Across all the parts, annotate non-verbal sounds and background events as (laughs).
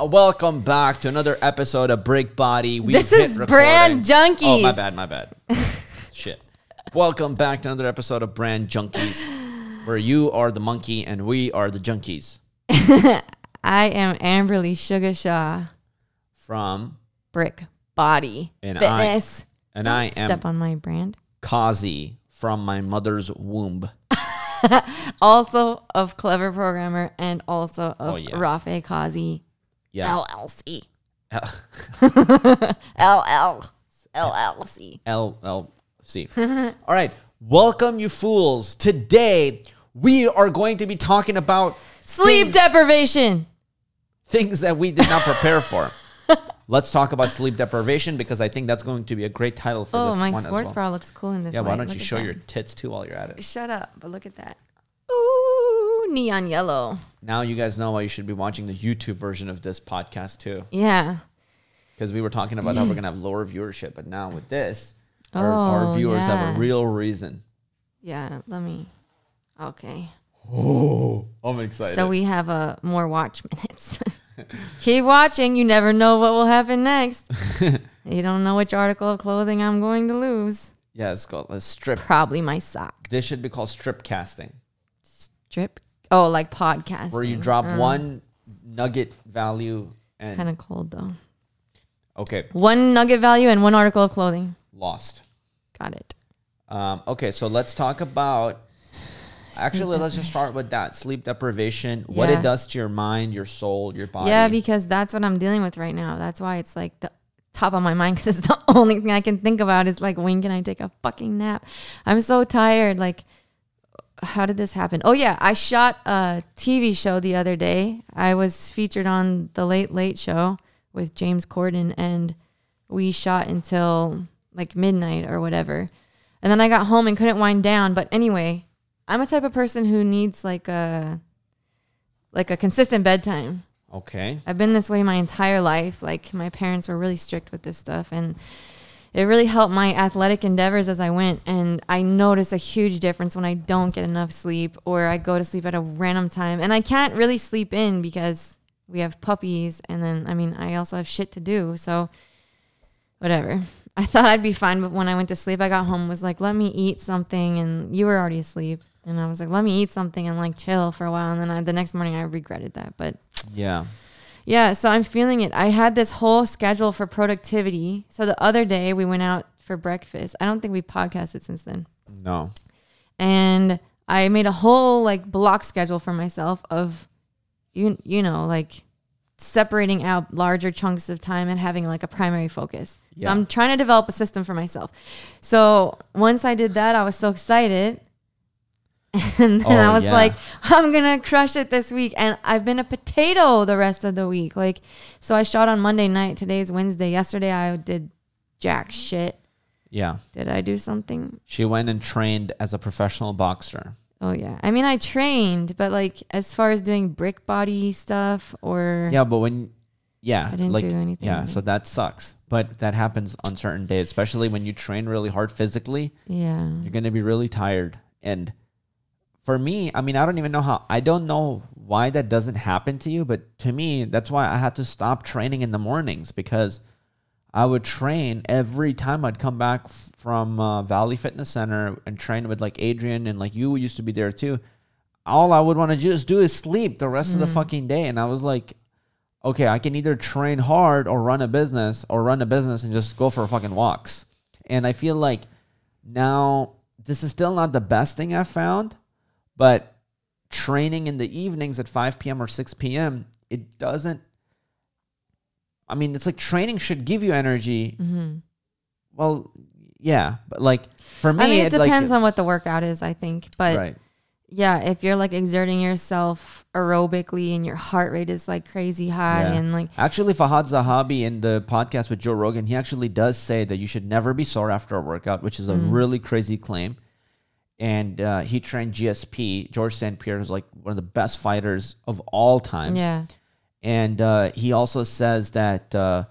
Uh, welcome back to another episode of Brick Body. We This is Brand Junkies. Oh, my bad, my bad. (laughs) Shit. Welcome back to another episode of Brand Junkies, where you are the monkey and we are the junkies. (laughs) I am Amberly Sugar Shaw, From Brick Body And I Fitness. and I am Step on my brand. Qazi from my mother's womb. (laughs) Also of Clever Programmer and also of Oh, yeah. Rafeh Qazi Yeah. LLC. LL. (laughs) LLC. LLC. (laughs) All right. Welcome, you fools. Today, we are going to be talking about Sleep things, deprivation. things that we did not prepare for. (laughs) Let's talk about sleep deprivation because I think that's going to be a great title for Oh, this my one sports as well. bra looks cool in this Yeah, why don't Look you show that. your tits too while you're at it? Shut up, but look at that. Ooh, neon yellow. Now you guys know why you should be watching the YouTube version of this podcast too. Yeah. Because we were talking about how we're gonna have lower viewership, but now with this, our, our Oh, viewers have yeah. a real reason. Yeah, let me. Okay. Oh, I'm excited. So we have uh, more watch (laughs) minutes. (laughs) Keep watching. You never know what will happen next. (laughs) you don't know which article of clothing I'm going to lose. yeah, it's called a strip. Probably my sock. This should be called strip casting, Strip. Oh, like podcast. where you drop one nugget value and Kind of cold though. okay, One nugget value and one article of clothing. lost. Got it. Um, okay, so let's talk about. Actually, let's just start with that sleep deprivation. What it does to your mind, your soul, your body. Yeah, because that's what I'm dealing with right now. That's why it's like the top of my mind (laughs) because it's the only thing I can think about is like when can I take a fucking nap? I'm so tired. Like, how did this happen? Oh yeah, I shot a TV show the other day. I was featured on the Late Late Show with James Corden, and we shot until like midnight or whatever. And then I got home and couldn't wind down. But anyway, I'm a type of person who needs like a like a consistent bedtime. okay. I've been this way my entire life. Like my parents were really strict with this stuff and it really helped my athletic endeavors as I went and I notice a huge difference when I don't get enough sleep or I go to sleep at a random time and I can't really sleep in because we have puppies and then I mean I also have shit to do. So whatever. I thought I'd be fine but when I went to sleep I got home was like let me eat something and you were already asleep and I was like let me eat something and like chill for a while and then I, the next morning I regretted that but Yeah. Yeah, so I'm feeling it. I had this whole schedule for productivity. So the other day we went out for breakfast. I don't think we podcasted since then. No. And I made a whole like block schedule for myself of you you know, like separating out larger chunks of time and having like a primary focus. Yeah. So I'm trying to develop a system for myself. So once I did that, I was so excited. (laughs) And then Oh, I was yeah. like, I'm gonna crush it this week. And I've been a potato the rest of the week. Like, so I shot on Monday night. Today's Wednesday. Yesterday I did jack shit. Yeah. Did I do something? She went and trained as a professional boxer. Oh yeah. I mean, I trained, but like as far as doing brick body stuff or Yeah, but when, yeah, I didn't like, do anything. yeah, so that sucks. But that happens on certain days, especially when you train really hard physically. yeah. You're gonna be really tired. And for me, I mean, I don't even know how. I don't know why that doesn't happen to you, but to me, that's why I had to stop training in the mornings because I would train every time I'd come back from uh, Valley Fitness Center and train with like Adrian and like you used to be there too. All I would want to just do is sleep the rest of the fucking day, and I was like, okay, I can either train hard or run a business or run a business and just go for fucking walks. And I feel like now this is still not the best thing I've found, but training in the evenings at 5 p.m. or 6 p.m., it doesn't. I mean, it's like training should give you energy. hmm Well, yeah, but like for me, I mean, it like- depends on what the workout is, I think. But right. yeah, if you're like exerting yourself aerobically and your heart rate is like crazy high Yeah. and like Actually, Firas Zahabi in the podcast with Joe Rogan, he actually does say that you should never be sore after a workout, which is a Mm. really crazy claim. And uh, he trained GSP, George St. Pierre, who's like one of the best fighters of all time. yeah, And uh, he also says that uh,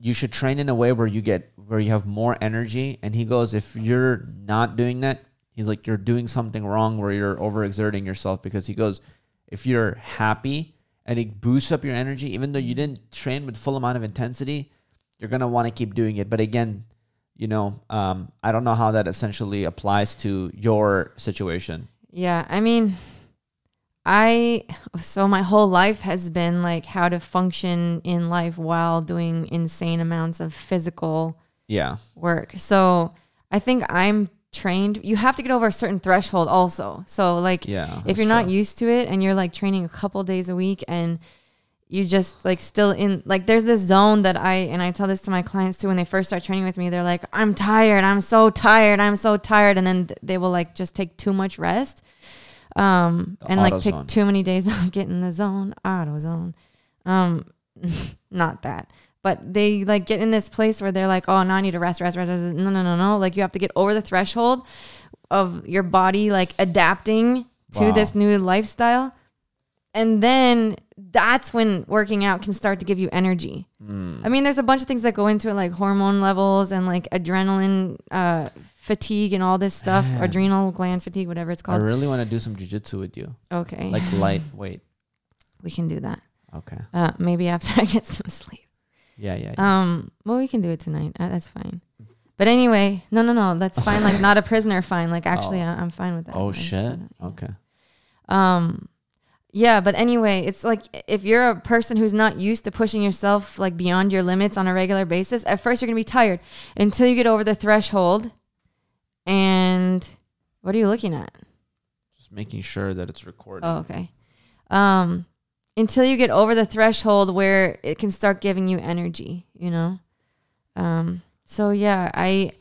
you should train in a way where you get where you have more energy. And he goes, if you're not doing that, he's like you're doing something wrong where you're overexerting yourself because he goes, if you're happy and it boosts up your energy, even though you didn't train with full amount of intensity, you're gonna want to keep doing it. But again, you know, um, I don't know how that essentially applies to your situation. Yeah, I mean, I so my whole life has been like how to function in life while doing insane amounts of physical Yeah. work. So I think I'm trained. You have to get over a certain threshold also. So like Yeah. if you're not true. used to it and you're like training a couple days a week and you just like still in like there's this zone that I and I tell this to my clients too when they first start training with me they're like I'm tired I'm so tired I'm so tired and then th- they will like just take too much rest um The and like take zone. too many days (laughs) off get in the zone auto zone um (laughs) not that but they like get in this place where they're like oh now I need to rest rest rest, rest. no no no no like you have to get over the threshold of your body like adapting to Wow. this new lifestyle and then that's when working out can start to give you energy Mm. i mean there's a bunch of things that go into it like hormone levels and like adrenaline uh, fatigue and all this stuff adrenal gland fatigue whatever it's called. I really want to do some jujitsu with you, okay like (laughs) lightweight. we can do that Okay. uh, maybe after (laughs) i get some sleep Yeah, yeah. yeah. Um, well, we can do it tonight. Uh, that's fine. But anyway, no, no, no, that's fine. Like not a prisoner fine. Like (laughs) actually, Oh. I- I'm fine with that. oh shit. yeah. Okay. Um, yeah, but anyway, it's like if you're a person who's not used to pushing yourself like beyond your limits on a regular basis, at first you're gonna be tired until you get over the threshold. And what are you looking at? Just making sure that it's recorded. Oh, okay. Um, until you get over the threshold where it can start giving you energy, you know? Um, so yeah, I,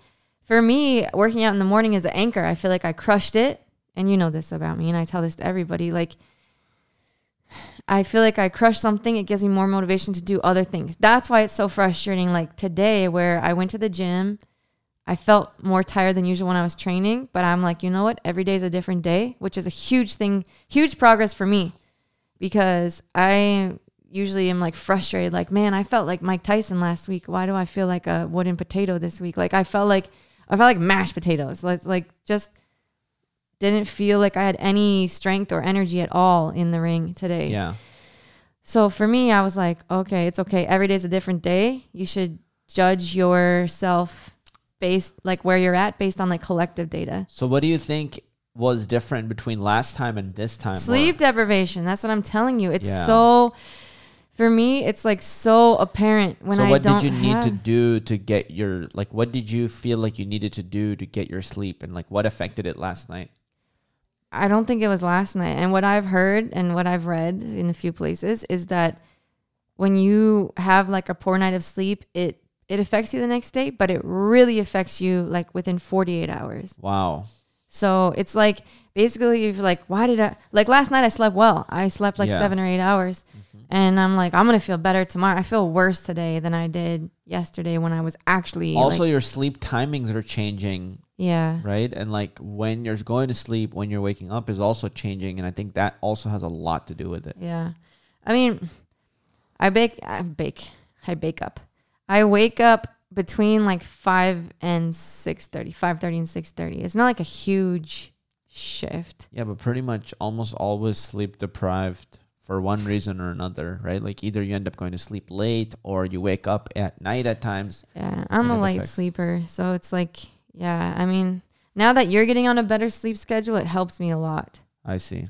for me, working out in the morning is an anchor. I feel like I crushed it. And you know this about me, and I tell this to everybody. Like, I feel like I crush something, it gives me more motivation to do other things. That's why it's so frustrating. Like today, where I went to the gym, I felt more tired than usual when I was training, but I'm like, you know what? Every day is a different day, which is a huge thing, huge progress for me because I usually am like frustrated. Like, man, I felt like Mike Tyson last week. Why do I feel like a wooden potato this week? Like, I felt like, I felt like mashed potatoes. Like, like just didn't feel like I had any strength or energy at all in the ring today. Yeah. So for me, I was like, okay, it's okay. Every day's a different day. You should judge yourself based like where you're at based on like collective data. So what do you think was different between last time and this time? Sleep Or- deprivation. That's what I'm telling you. It's Yeah. so for me, it's like so apparent when so I don't So what did you need to do to get your like what did you feel like you needed to do to get your sleep and like what affected it last night? I don't think it was last night. And what I've heard and what I've read in a few places is that when you have like a poor night of sleep, it it affects you the next day, but it really affects you like within 48 hours. Wow. So it's like basically you're like, why did I like last night I slept well. I slept like Yeah. seven or eight hours. And I'm like, I'm gonna feel better tomorrow. I feel worse today than I did yesterday when I was actually Also like, your sleep timings are changing, yeah. right? And like when you're going to sleep, when you're waking up is also changing and I think that also has a lot to do with it. Yeah. I mean, I bake, I bake, I bake up. I wake up between like 5 and 6.30, 5.30 and 6.30. It's not like a huge shift. Yeah, but pretty much almost always sleep deprived for one reason or another, right? Like either you end up going to sleep late or you wake up at night at times. Yeah. I'm a light affects- sleeper. So it's like, yeah, I mean, now that you're getting on a better sleep schedule, it helps me a lot I see.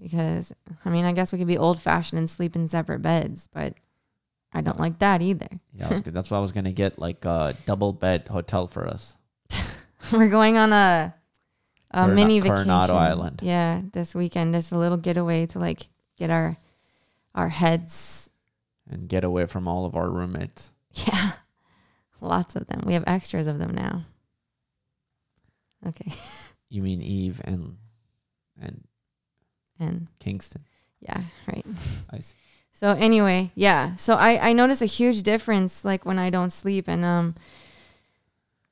because, I mean, I guess we could be old fashioned and sleep in separate beds, but I don't like that either. Yeah, that's good. That's why I was gonna get like a double bed hotel for us. (laughs) We're going on a a Corona- mini vacation. Coronado Island. Yeah, this weekend, just a little getaway to like get our our heads. and get away from all of our roommates. Yeah, (laughs) lots of them. We have extras of them now. Okay, (laughs) You mean Eve and and and Kingston? yeah, right. (laughs) I see. So anyway, yeah. So I I notice a huge difference like when I don't sleep and um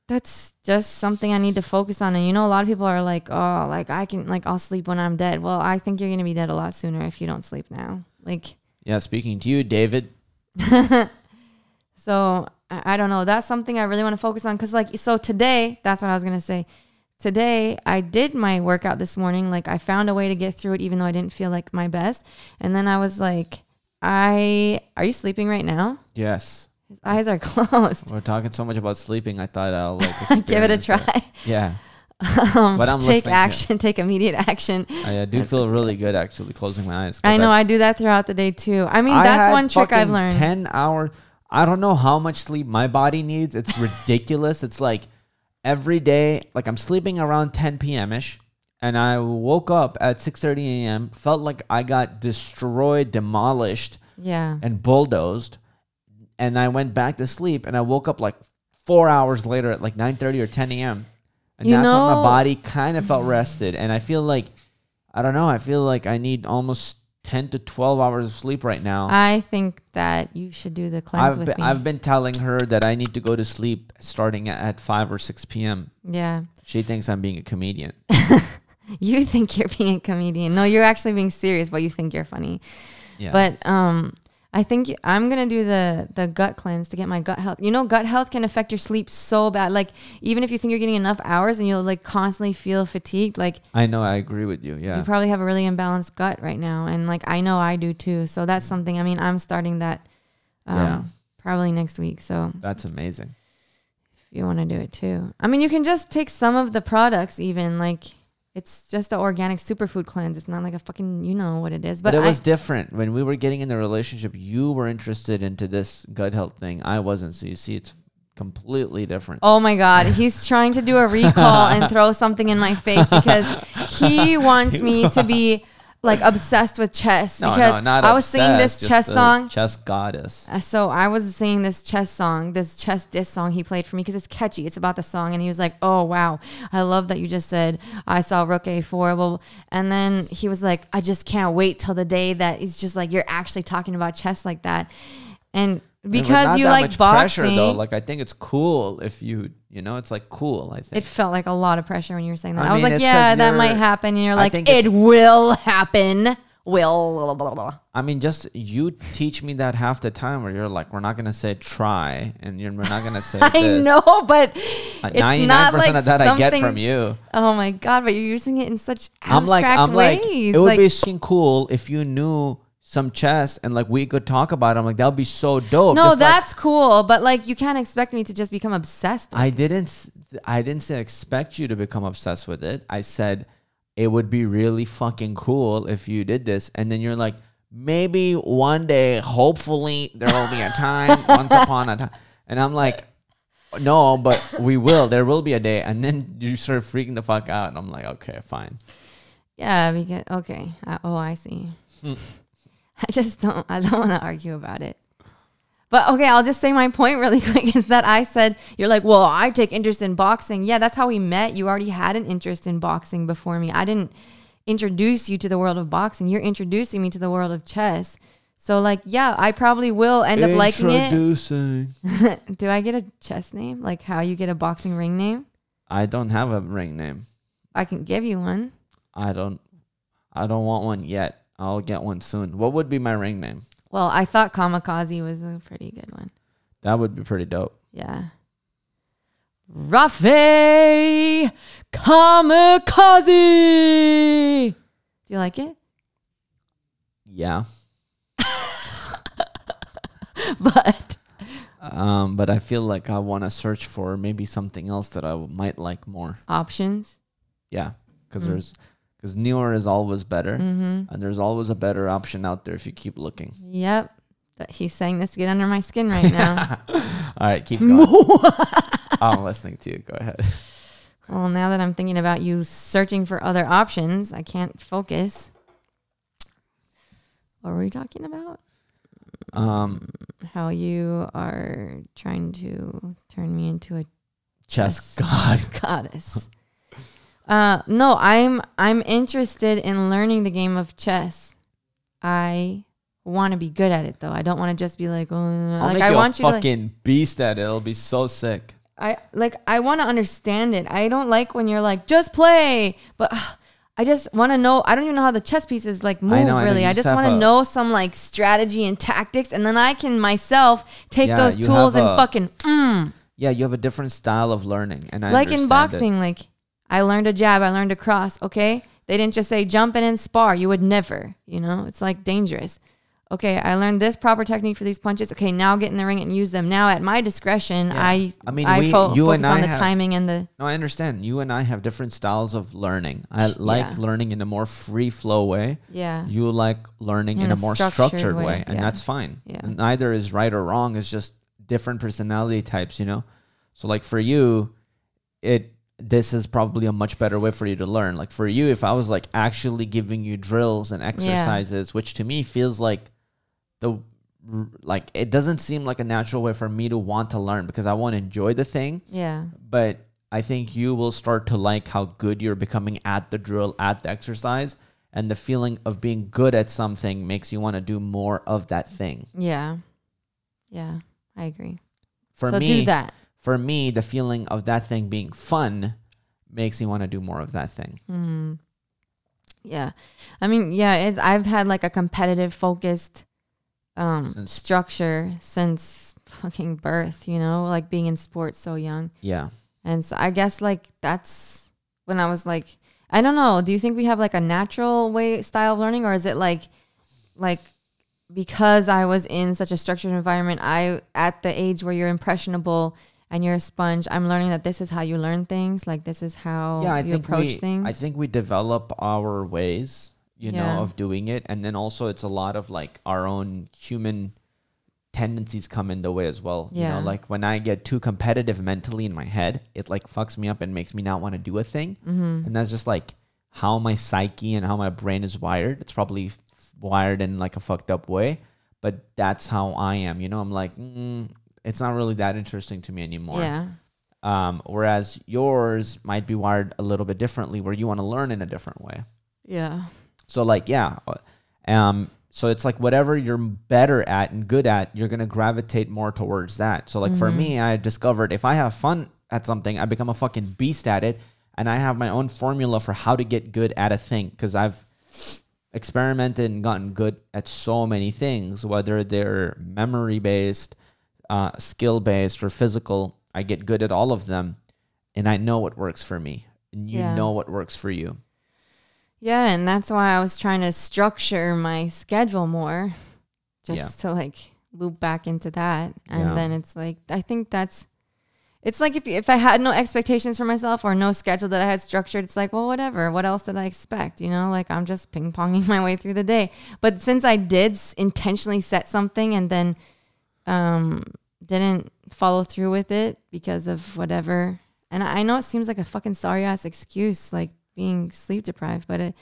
that's just something I need to focus on. And you know a lot of people are like, "Oh, like I can like I'll sleep when I'm dead." Well, I think you're going to be dead a lot sooner if you don't sleep now. Like Yeah, speaking to you, David. (laughs) so I, I don't know. That's something I really want to focus on cuz like so today, that's what I was going to say. Today, I did my workout this morning. Like I found a way to get through it even though I didn't feel like my best. And then I was like I are you sleeping right now? Yes. His eyes are (laughs) closed. We're talking so much about sleeping. I thought I'll like (laughs) Give it a try. Yeah. (laughs) Um, But I'm take action. Take immediate action. I uh, do That feel really good actually closing my eyes. I know. I do that throughout the day too. I mean, I that's one trick I've learned. 10 hours. I don't know how much sleep my body needs. It's ridiculous. it's like every day, like I'm sleeping around 10 p.m. ish. And I woke up at 6:30 a.m. Felt like I got destroyed, demolished, yeah. and bulldozed. And I went back to sleep, and I woke up like four hours later at like 9:30 or 10 a.m. And You that's when my body kind of felt rested. And I feel like, I don't know, I feel like I need almost 10 to 12 hours of sleep right now. I think that you should do the cleanse I've with been, me. I've been telling her that I need to go to sleep starting at, at 5 or 6 p.m. yeah. She thinks I'm being a comedian. (laughs) You think you're being a comedian. No, you're actually being serious, but you think you're funny. Yeah. But um, I think you- I'm gonna do the the gut cleanse to get my gut health. You know, gut health can affect your sleep so bad. Like even if you think you're getting enough hours and you'll like constantly feel fatigued, like I know, I agree with you. Yeah. you probably have a really imbalanced gut right now. And like I know I do too. So that's something. I mean, I'm starting that um, Yeah. probably next week. So That's amazing. if you want to do it too, I mean, you can just take some of the products. Even like it's just an organic superfood cleanse. It's not like a fucking you know what it is. But, But, it I, was different. When we were getting in the relationship, you were interested into this gut health thing. I wasn't. So you see, it's completely different. Oh my God. He's trying to do a recall (laughs) and throw something in my face because he wants (laughs) me to be like obsessed with chess. no, because no, I was singing this chess song. Chess goddess. Uh, So I was singing this chess song, this chess disc song he played for me because it's catchy. It's about the song, and he was like, "Oh wow, I love that you just said I saw Rook A4." Well, and then he was like, "I just can't wait till the day that it's just like you're actually talking about chess like that," and because you like boxing, pressure, though. Like I think it's cool if you, you know, it's like cool. I think. it felt like a lot of pressure when you were saying that. I I, was like, yeah, that might happen," and you're I like, "It will happen." Will blah, blah, blah. I mean, just you teach me that half the time where you're like, we're not gonna say try, and you're, we're not gonna say (laughs) I this. know, but it's Ninety nine not percent like of that I get from you. Oh my god! But you're using it in such abstract I'm like, I'm like, ways. it would like, be cool if you knew some chess and like we could talk about. it. I'm like, that would be so dope. no, Just like- that's cool. But like, you can't expect me to just become obsessed. With I didn't. I didn't say expect you to become obsessed with it. I said it would be really fucking cool if you did this, and then you're like, maybe one day, hopefully, there will be a time, (laughs) once upon a time, and I'm like. No, but we will. There will be a day, and then you start freaking the fuck out, and I'm like, okay, fine. yeah, because okay. Uh, oh, I see. (laughs) (laughs) I just don't. I don't want to argue about it. But okay, I'll just say my point really (laughs) quick is that I said you're like, well, I take interest in boxing. Yeah, that's how we met. You already had an interest in boxing before me. I didn't introduce you to the world of boxing. You're introducing me to the world of chess. So like, yeah, I probably will end up liking it. Introducing. (laughs) Do I get a chess name? Like how you get a boxing ring name? I don't have a ring name. I can give you one. I don't. I don't want one yet. I'll get one soon. What would be my ring name? Well, I thought Kamikaze was a pretty good one. That would be pretty dope. Yeah. Rafeh Kamikaze. Do you like it? Yeah. (laughs) But Um, but I feel like I want to search for maybe something else that I w- might like more. options. Yeah, because Mm. there's because newer is always better, Mm-hmm. and there's always a better option out there if you keep looking. Yep. That he's saying this to get under my skin right now. (laughs) All right, keep (laughs) going. (laughs) I'm listening to you. Go ahead. well, now that I'm thinking about you searching for other options, I can't focus. What were we talking about? Um, How you are trying to turn me into a chess chess god. goddess. Uh, no, I'm I'm interested in learning the game of chess. I want to be good at it though. I don't want to just be like, oh, I'll like I want you to. Like, fucking beast at it. It'll be so sick. I like I want to understand it. I don't like when you're like just play, but uh, I just want to know. I don't even know how the chess pieces like move I know, really. You I just want to know some like strategy and tactics, and then I can myself take Yeah, those tools and a- fucking mm. Yeah, you have a different style of learning, and I like in understand it. boxing. Like I learned a jab, I learned a cross. Okay, they didn't just say jump in and spar. You would never. You know, it's like dangerous. okay, I learned this proper technique for these punches. Okay, now get in the ring and use them. Now at my discretion, Yeah. I I mean, I we- fo- you and on I the have- timing and the No, I understand. You and I have different styles of learning. I like Yeah. learning in a more free flow way. yeah. You like learning in, In a a more structured structured, way, way, and yeah. that's fine. Yeah. And Neither is right or wrong. It's just different personality types, you know. So like for you, it this is probably a much better way for you to learn. Like for you, if I was like actually giving you drills and exercises, which to me feels like the like it doesn't seem like a natural way for me to want to learn because I want to enjoy the thing Yeah. but I think you will start to like how good you're becoming at the drill, at the exercise, and the feeling of being good at something makes you want to do more of that thing. Yeah. Yeah. I agree. For so me, do that. For me, the feeling of that thing being fun makes me want to do more of that thing. Mm. Yeah. I mean, yeah, it's I've had like a competitive focused um Since- structure since fucking birth, you know, like being in sports so young. Yeah. And so I guess like that's when I was like I don't know, do you think we have like a natural way style of learning or is it like like because I was in such a structured environment, I at the age where you're impressionable and you're a sponge, I'm learning that this is how you learn things, like this is how yeah, I you think approach we, things. I think we develop our ways, you Yeah. know, of doing it, and then also it's a lot of like our own human tendencies come in the way as well. You Yeah. know, like when I get too competitive mentally in my head, it like fucks me up and makes me not want to do a thing, mm-hmm. and that's just like how my psyche and how my brain is wired. It's probably f- wired in like a fucked up way, but that's how I am. You know, I'm like, mm, it's not really that interesting to me anymore. Yeah. Um, whereas yours might be wired a little bit differently, where you want to learn in a different way. Yeah. So like, yeah, uh, um, so it's like whatever you're better at and good at, you're gonna gravitate more towards that. So like for Mhm. me, I discovered if I have fun at something, I become a fucking beast at it, and I have my own formula for how to get good at a thing because I've experimented and gotten good at so many things, whether they're memory based, uh, skill based, or physical. I get good at all of them, and I know what works for me, and you Yeah. know what works for you. Yeah, and that's why I was trying to structure my schedule more just to like loop back into that. And Yeah. then it's like I think that's it's like if if I had no expectations for myself or no schedule that I had structured, it's like, well, whatever. What else did I expect? You know, like I'm just ping ponging (laughs) my way through the day. But since I did intentionally set something and then um didn't follow through with it because of whatever. And I know it seems like a fucking sorry ass excuse, like being sleep deprived, but it,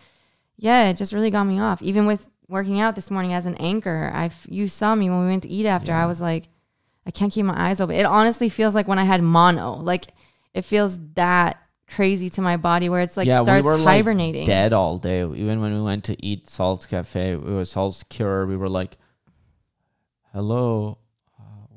yeah, it just really got me off. Even with working out this morning as an anchor, I you saw me when we went to eat after. Yeah. I was like, I can't keep my eyes open. It honestly feels like when I had mono, like it feels that crazy to my body where it's like Yeah, we starts were, like, hibernating. dead all day. Even when we went to eat Salt's Cafe, it was Salt's Cure. We were like, "Hello,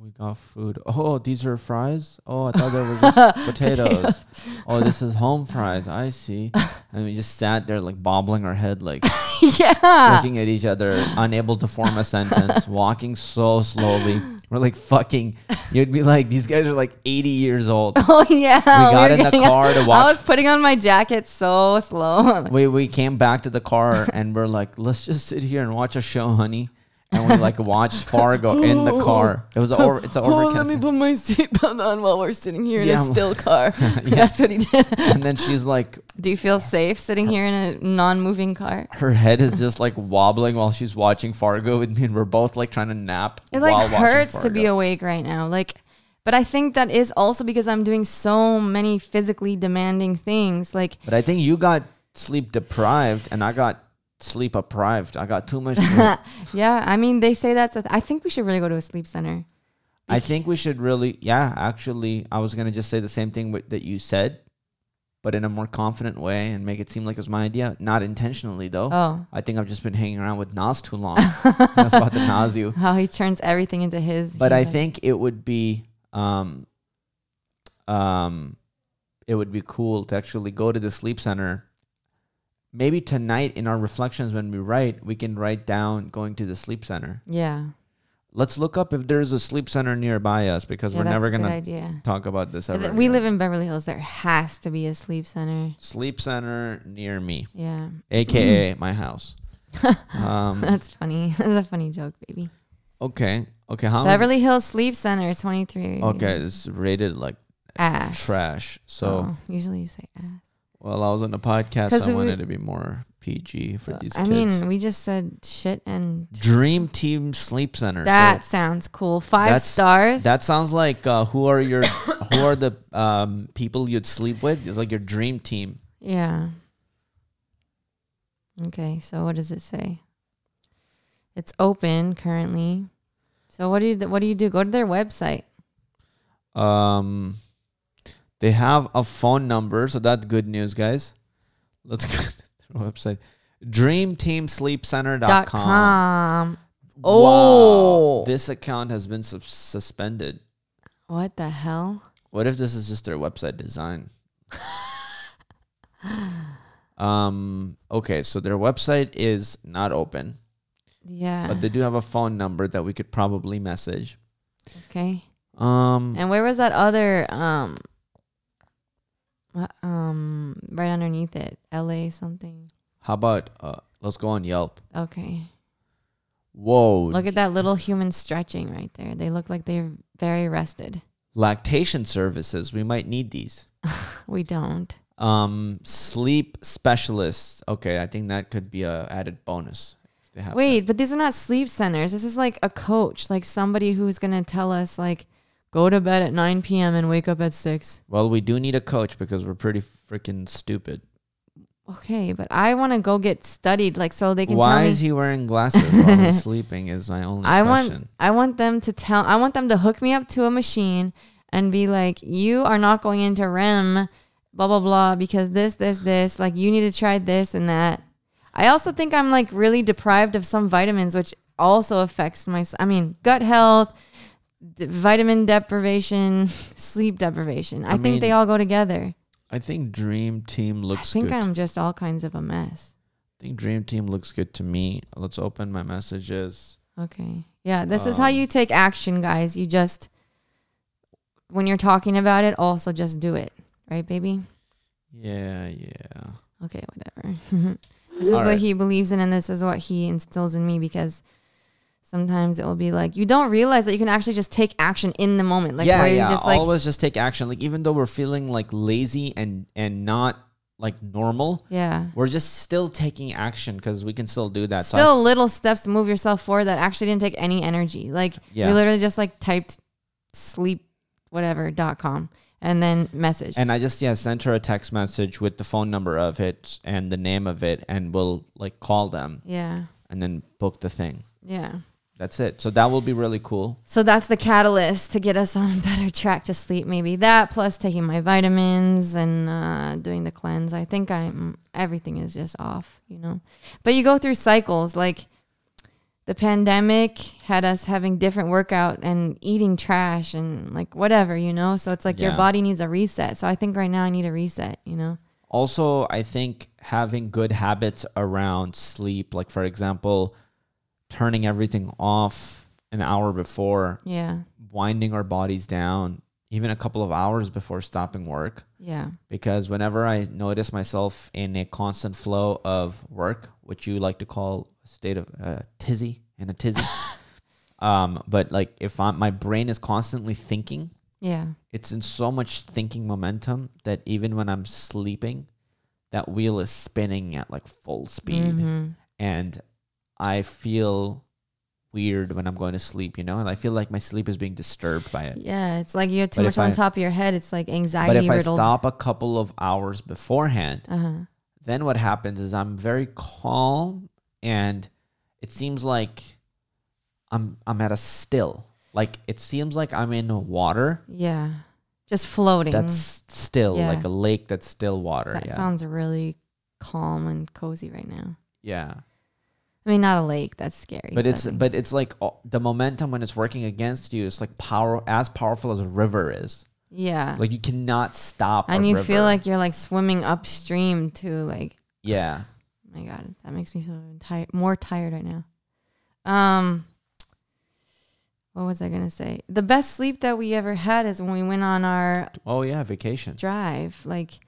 we got food. Oh, these are fries. Oh, I thought they were (laughs) just potatoes. Oh, this is home fries. I see." And we just sat there like bobbling our head, like (laughs) yeah. looking at each other, unable to form a sentence, (laughs) walking so slowly. We're like fucking. You'd be like, "These guys are like 80 years old." Oh yeah. We got were in the car to watch. I was putting on my jacket so slow. we we came back to the car and we're like, let's just sit here and watch a show, honey. And we like watched (laughs) Fargo in the oh, car. It was a or, it's an oh, oh, let me put my (laughs) seatbelt on while we're sitting here in Yeah, a I'm- still car. (laughs) Yeah. That's what he did. And then she's like, Do you feel safe sitting here in a non-moving car? her head is just like wobbling while she's watching Fargo with me, and we're both like trying to nap. It while like watching hurts to be awake right now. Like, but I think that is also because I'm doing so many physically demanding things. Like, But I think you got sleep deprived, and I got sleep deprived. I got too much. (laughs) sleep. yeah, I mean, they say that's. A th- I think we should really go to a sleep center. I think we should really, yeah. Actually, I was gonna just say the same thing with, that you said, but in a more confident way and make it seem like it was my idea, not intentionally though. Oh, I think I've just been hanging around with Nas too long. (laughs) That's about to Nas you. (laughs) how he turns everything into his. But I like- think it would be, um, um, it would be cool to actually go to the sleep center. Maybe tonight in our reflections when we write, we can write down going to the sleep center. Yeah, Let's look up if there's a sleep center nearby us because yeah we're never gonna idea. talk about this ever. We again. live in Beverly Hills. There has to be a sleep center. sleep center near me, Yeah. aka (clears throat) my house. (laughs) um, That's funny. (laughs) That's a funny joke, baby. okay, okay. How? Beverly Hills Sleep Center, 23. Okay, it's rated like Ass. trash. So, Oh, usually you say ass. Well, I was on the podcast. I we- wanted to be more PG for these I kids. mean, we just said shit and Dream Team Sleep Center. So that sounds cool. Five stars. that sounds like uh, who are your (coughs) who are the um, people you'd sleep with? It's like your dream team. yeah. Okay, so what does it say? It's open currently. So what do you what do you do? Go to their website. Um, they have a phone number, so that's good news, guys. Let's (laughs) go to their website. DreamTeamSleepCenter.com. Com. Wow. Oh. This account has been sus- suspended. What the hell? What if this is just their website design? (laughs) um. Okay, so their website is not open, Yeah. but they do have a phone number that we could probably message. okay. Um. And where was that other um um right underneath it? LA something. How about uh? Let's go on Yelp. Okay. Whoa. Look at that little human stretching right there. They look like they're very rested. lactation services. We might need these. (laughs) We don't. Um, sleep specialists. Okay, I think that could be a added bonus. have that. Wait, but these are not sleep centers. This is like a coach, like somebody who's gonna tell us like go to bed at 9 p.m. and wake up at 6. Well, we do need a coach because we're pretty freaking stupid. Okay, but I want to go get studied like so they can Why tell me is he wearing glasses while he's (laughs) sleeping? Is my only I question. want I want them to tell I want them to hook me up to a machine and be like, you are not going into REM, blah blah blah, because this, this, this, like you need to try this and that. I also think I'm like really deprived of some vitamins, which also affects my I mean, gut health, vitamin deprivation, (laughs) sleep deprivation. I, I think they all go together. I think Dream Team looks. I think good. I'm just all kinds of a mess. I think Dream Team looks good to me. Let's open my messages. Okay. Yeah, this is how Um, you take action, guys. You just when you're talking about it, also just do it. Right, baby? Yeah, yeah. Okay, whatever. (laughs) this is All what he believes in and this is what he instills in me because sometimes it will be like you don't realize that you can actually just take action in the moment. Like yeah, yeah. just like Always just take action. Like even though we're feeling like lazy and and not like normal, Yeah. we're just still taking action because we can still do that. Still I s- little steps to move yourself forward that actually didn't take any energy. Like Yeah. we literally just like typed sleep whatever dot com and then message. and I just yeah sent her a text message with the phone number of it and the name of it, and we'll like call them yeah. and then book the thing. Yeah. That's it. So that will be really cool. So that's the catalyst to get us on a better track to sleep. Maybe that plus taking my vitamins and uh, doing the cleanse. I think I'm everything is just off, you know. But you go through cycles. Like the pandemic had us having different workout and eating trash and like whatever, you know. So it's like your body needs a reset. So I think right now I need a reset, you know. Also, I think having good habits around sleep, like for example, turning everything off an hour before, Yeah, winding our bodies down, even a couple of hours before stopping work. yeah, Because whenever I notice myself in a constant flow of work, which you like to call a state of uh, tizzy and a tizzy, (laughs) um, but like if I'm, my brain is constantly thinking, yeah, it's in so much thinking momentum that even when I'm sleeping, that wheel is spinning at like full speed. Mhm. And I feel weird when I'm going to sleep, you know, and I feel like my sleep is being disturbed by it. yeah. It's like you have too But much on I- top of your head. It's like anxiety. But if I stop a couple of hours beforehand, uh huh. then what happens is I'm very calm and it seems like I'm I'm at a still. Like it seems like I'm in water Yeah. Just floating. that's still, Yeah. like a lake that's still water. that yeah. sounds really calm and cozy right now. yeah. I mean, not a lake. That's scary. But it's like- but it's like uh, the momentum when it's working against you is like power as powerful as a river is. yeah. Like you cannot stop. and you river. feel like you're like swimming upstream to like. yeah. (sighs) My God, that makes me feel tired, more tired right now. Um, what was I gonna say? The best sleep that we ever had is when we went on our Oh yeah, vacation. drive. Like,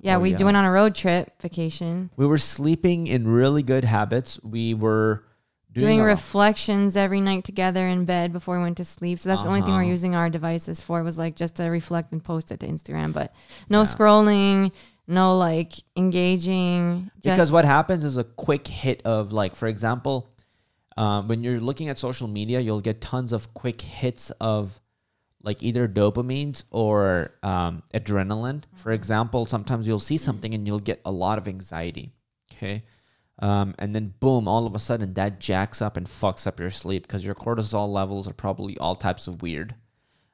Yeah, Oh, we yeah. went on a road trip vacation. We were sleeping in really good habits. We were doing, Doing reflections every night together in bed before we went to sleep. So that's the only thing we're Uh-huh. using our devices for was like just to reflect and post it to Instagram. But no Yeah. scrolling, no like engaging. because what happens is a quick hit of like for example um, when you're looking at social media you'll get tons of quick hits of like either dopamines or um, adrenaline for example sometimes you'll see something and you'll get a lot of anxiety okay? Um, and then boom all of a sudden that jacks up and fucks up your sleep because your cortisol levels are probably all types of weird.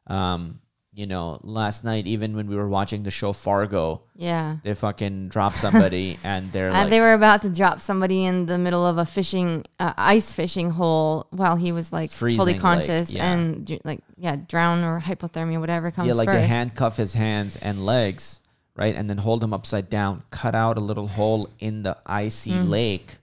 Um, you know last night even when we were watching the show fargo yeah. they fucking drop somebody (laughs) and they're And like they were about to drop somebody in the middle of a fishing, uh, ice fishing hole while he was like fully like, conscious yeah. and like, yeah, drown or hypothermia, whatever comes yeah like first. they handcuff his hands and legs right and then hold him upside down cut out a little hole in the icy Mm. lake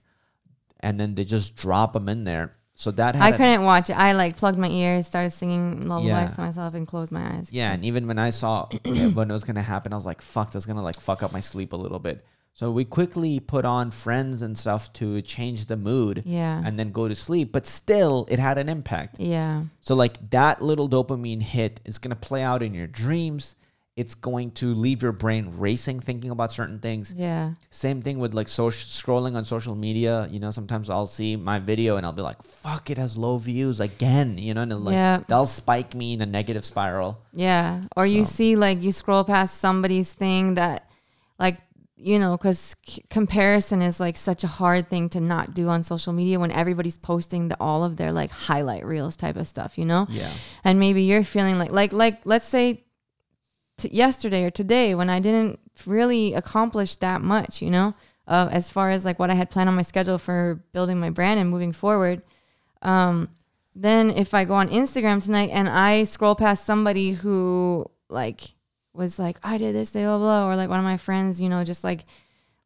and then they just drop him in there so that I couldn't watch it. I like plugged my ears, started singing lullabies Yeah. to myself, and closed my eyes. yeah and even when i saw (clears throat) when it was gonna happen i was like fuck that's gonna like fuck up my sleep a little bit so we quickly put on friends and stuff to change the mood Yeah. and then go to sleep but still it had an impact yeah. So like that little dopamine hit is going to play out in your dreams. It's going to leave your brain racing thinking about certain things. Yeah. Same thing with like social scrolling on social media, you know, sometimes I'll see my video and I'll be like, "Fuck, it has low views again," you know, and like Yeah. that'll spike me in a negative spiral. Yeah. Or you see, like, you scroll past somebody's thing that, like, you know, because c- comparison is like such a hard thing to not do on social media when everybody's posting the, all of their like highlight reels type of stuff, you know? Yeah. and maybe you're feeling like like like let's say t- yesterday or today when I didn't really accomplish that much, you know, uh, as far as like what I had planned on my schedule for building my brand and moving forward. Um, then if I go on Instagram tonight and I scroll past somebody who like was like I did this, blah blah, blah or like one of my friends, you know, just like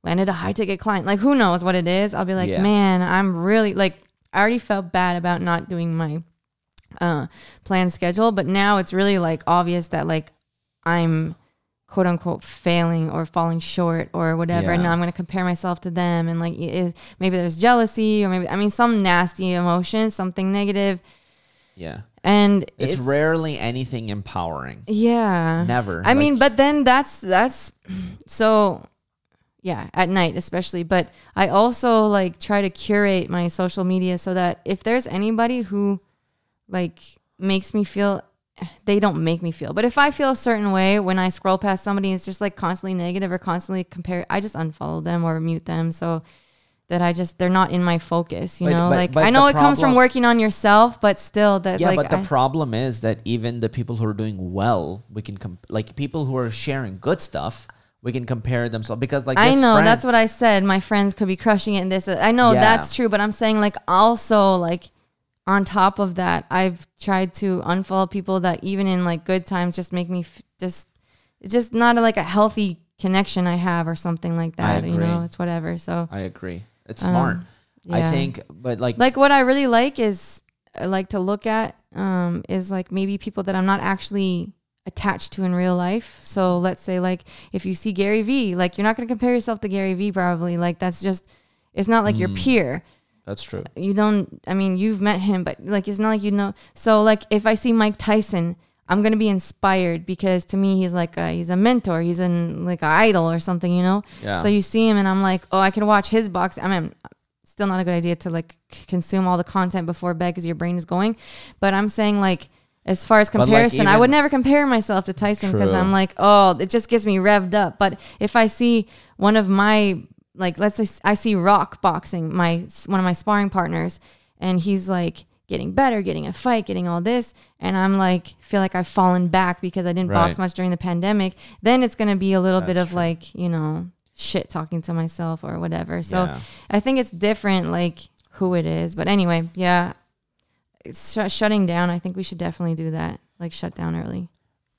landed a high ticket client, like who knows what it is? I'll be like, Yeah. man, I'm really like I already felt bad about not doing my uh planned schedule but now it's really like obvious that like i'm quote unquote failing or falling short or whatever and now i'm going to compare myself to them and like it, maybe there's jealousy or maybe i mean some nasty emotion something negative Yeah. and It's, rarely anything empowering. yeah Never. I mean, but then that's that's so yeah, at night especially. But I also like try to curate my social media so that if there's anybody who like makes me feel they don't make me feel. But if I feel a certain way when I scroll past somebody and it's just like constantly negative or constantly compare, I just unfollow them or mute them so that I just they're not in my focus, you But- know? but- like but I know it comes from working on yourself, but still that yeah, like but the I- problem is that even the people who are doing well, we can comp- like people who are sharing good stuff, we can compare themselves because like I know friend- that's what I said. My friends could be crushing it in this. Uh, I know Yeah. that's true, but I'm saying like also like on top of that, I've tried to unfollow people that even in like good times just make me f- just it's just not a, like a healthy connection I have or something like that. You know, it's whatever. So I agree. It's um, smart. I think, but like, like what I really like is I like to look at um is like maybe people that I'm not actually attached to in real life. So let's say like if you see Gary Vee, like you're not going to compare yourself to Gary Vee probably. Like that's just it's not like your Mm. peer. That's true. You don't I mean, you've met him, but like it's not like you know. So like if I see Mike Tyson, I'm going to be inspired because to me he's like a, he's a mentor, he's an like an idol or something, you know? Yeah. So you see him, and I'm like, oh, I can watch his box. I mean, still not a good idea to like consume all the content before bed because your brain is going. But I'm saying like, as far as like, comparison, I would never compare myself to Tyson because I'm like, oh, it just gets me revved up. But if I see one of my like, let's say I see Rock boxing, my one of my sparring partners, and he's like getting better, getting a fight, getting all this, and I'm like feel like I've fallen back because I didn't box much during the pandemic. Then it's gonna be a little bit of true. like you know shit talking to myself or whatever. So Yeah. I think it's different, like who it is. But anyway, yeah, it's sh- shutting down. I think we should definitely do that, like shut down early.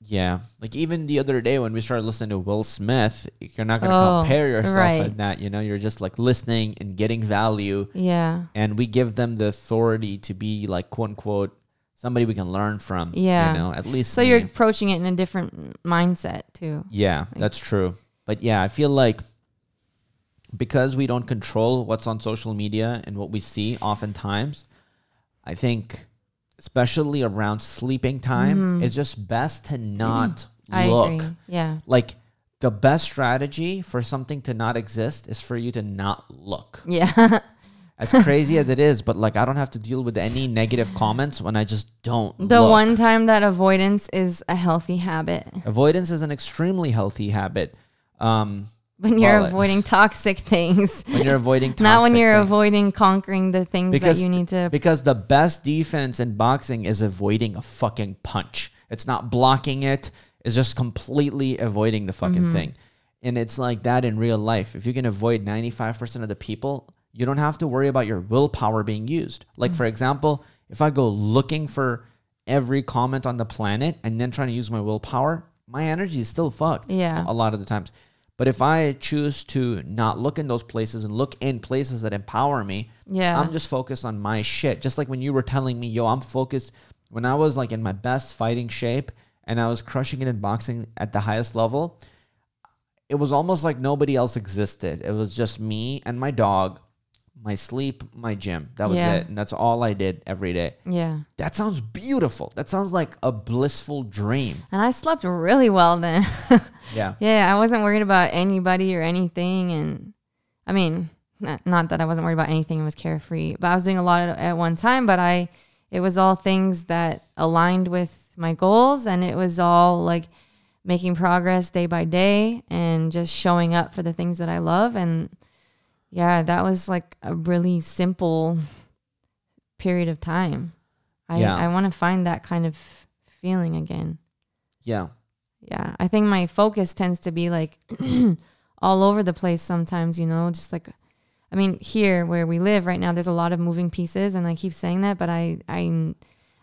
Yeah. Like even the other day when we started listening to Will Smith, you're not going to Oh, compare yourself right. at that. You know, you're just like listening and getting value. Yeah, And we give them the authority to be like, quote unquote, somebody we can learn from. Yeah. You know, at least. so me. you're approaching it in a different mindset too. Yeah, that's true. but yeah, I feel like because we don't control what's on social media and what we see oftentimes, I think especially around sleeping time, it's just best to not Mm-hmm. (clears throat) I look. Yeah. Like the best strategy for something to not exist is for you to not look. Yeah. (laughs) As crazy as (laughs) it is, but like I don't have to deal with any negative comments when I just don't. the look. one time that avoidance is a healthy habit. avoidance is an extremely healthy habit. Um, When you're Well, it- avoiding toxic things. when you're avoiding toxic (laughs) Not when you're things. avoiding conquering the things because that you need to because the best defense in boxing is avoiding a fucking punch. It's not blocking it. It's just completely avoiding the fucking Mm-hmm. thing. And it's like that in real life. If you can avoid 95% of the people, you don't have to worry about your willpower being used. Like Mm. for example, if I go looking for every comment on the planet and then trying to use my willpower, my energy is still fucked. Yeah. A lot of the times. But if I choose to not look in those places and look in places that empower me, Yeah. I'm just focused on my shit. Just like when you were telling me, yo, I'm focused. When I was like in my best fighting shape and I was crushing it in boxing at the highest level, it was almost like nobody else existed. It was just me and my dog, my sleep, my gym. That was Yeah. it. And that's all I did every day. yeah. That sounds beautiful. That sounds like a blissful dream. And I slept really well then. (laughs) Yeah. yeah, I wasn't worried about anybody or anything and I mean, not, not that I wasn't worried about anything, it was carefree, but I was doing a lot at, at one time, but I it was all things that aligned with my goals and it was all like making progress day by day and just showing up for the things that I love and yeah, that was like a really simple period of time. I Yeah. I want to find that kind of feeling again. Yeah. Yeah, I think my focus tends to be like (clears throat) all over the place sometimes, you know, just like I mean, here where we live right now there's a lot of moving pieces and I keep saying that, but I I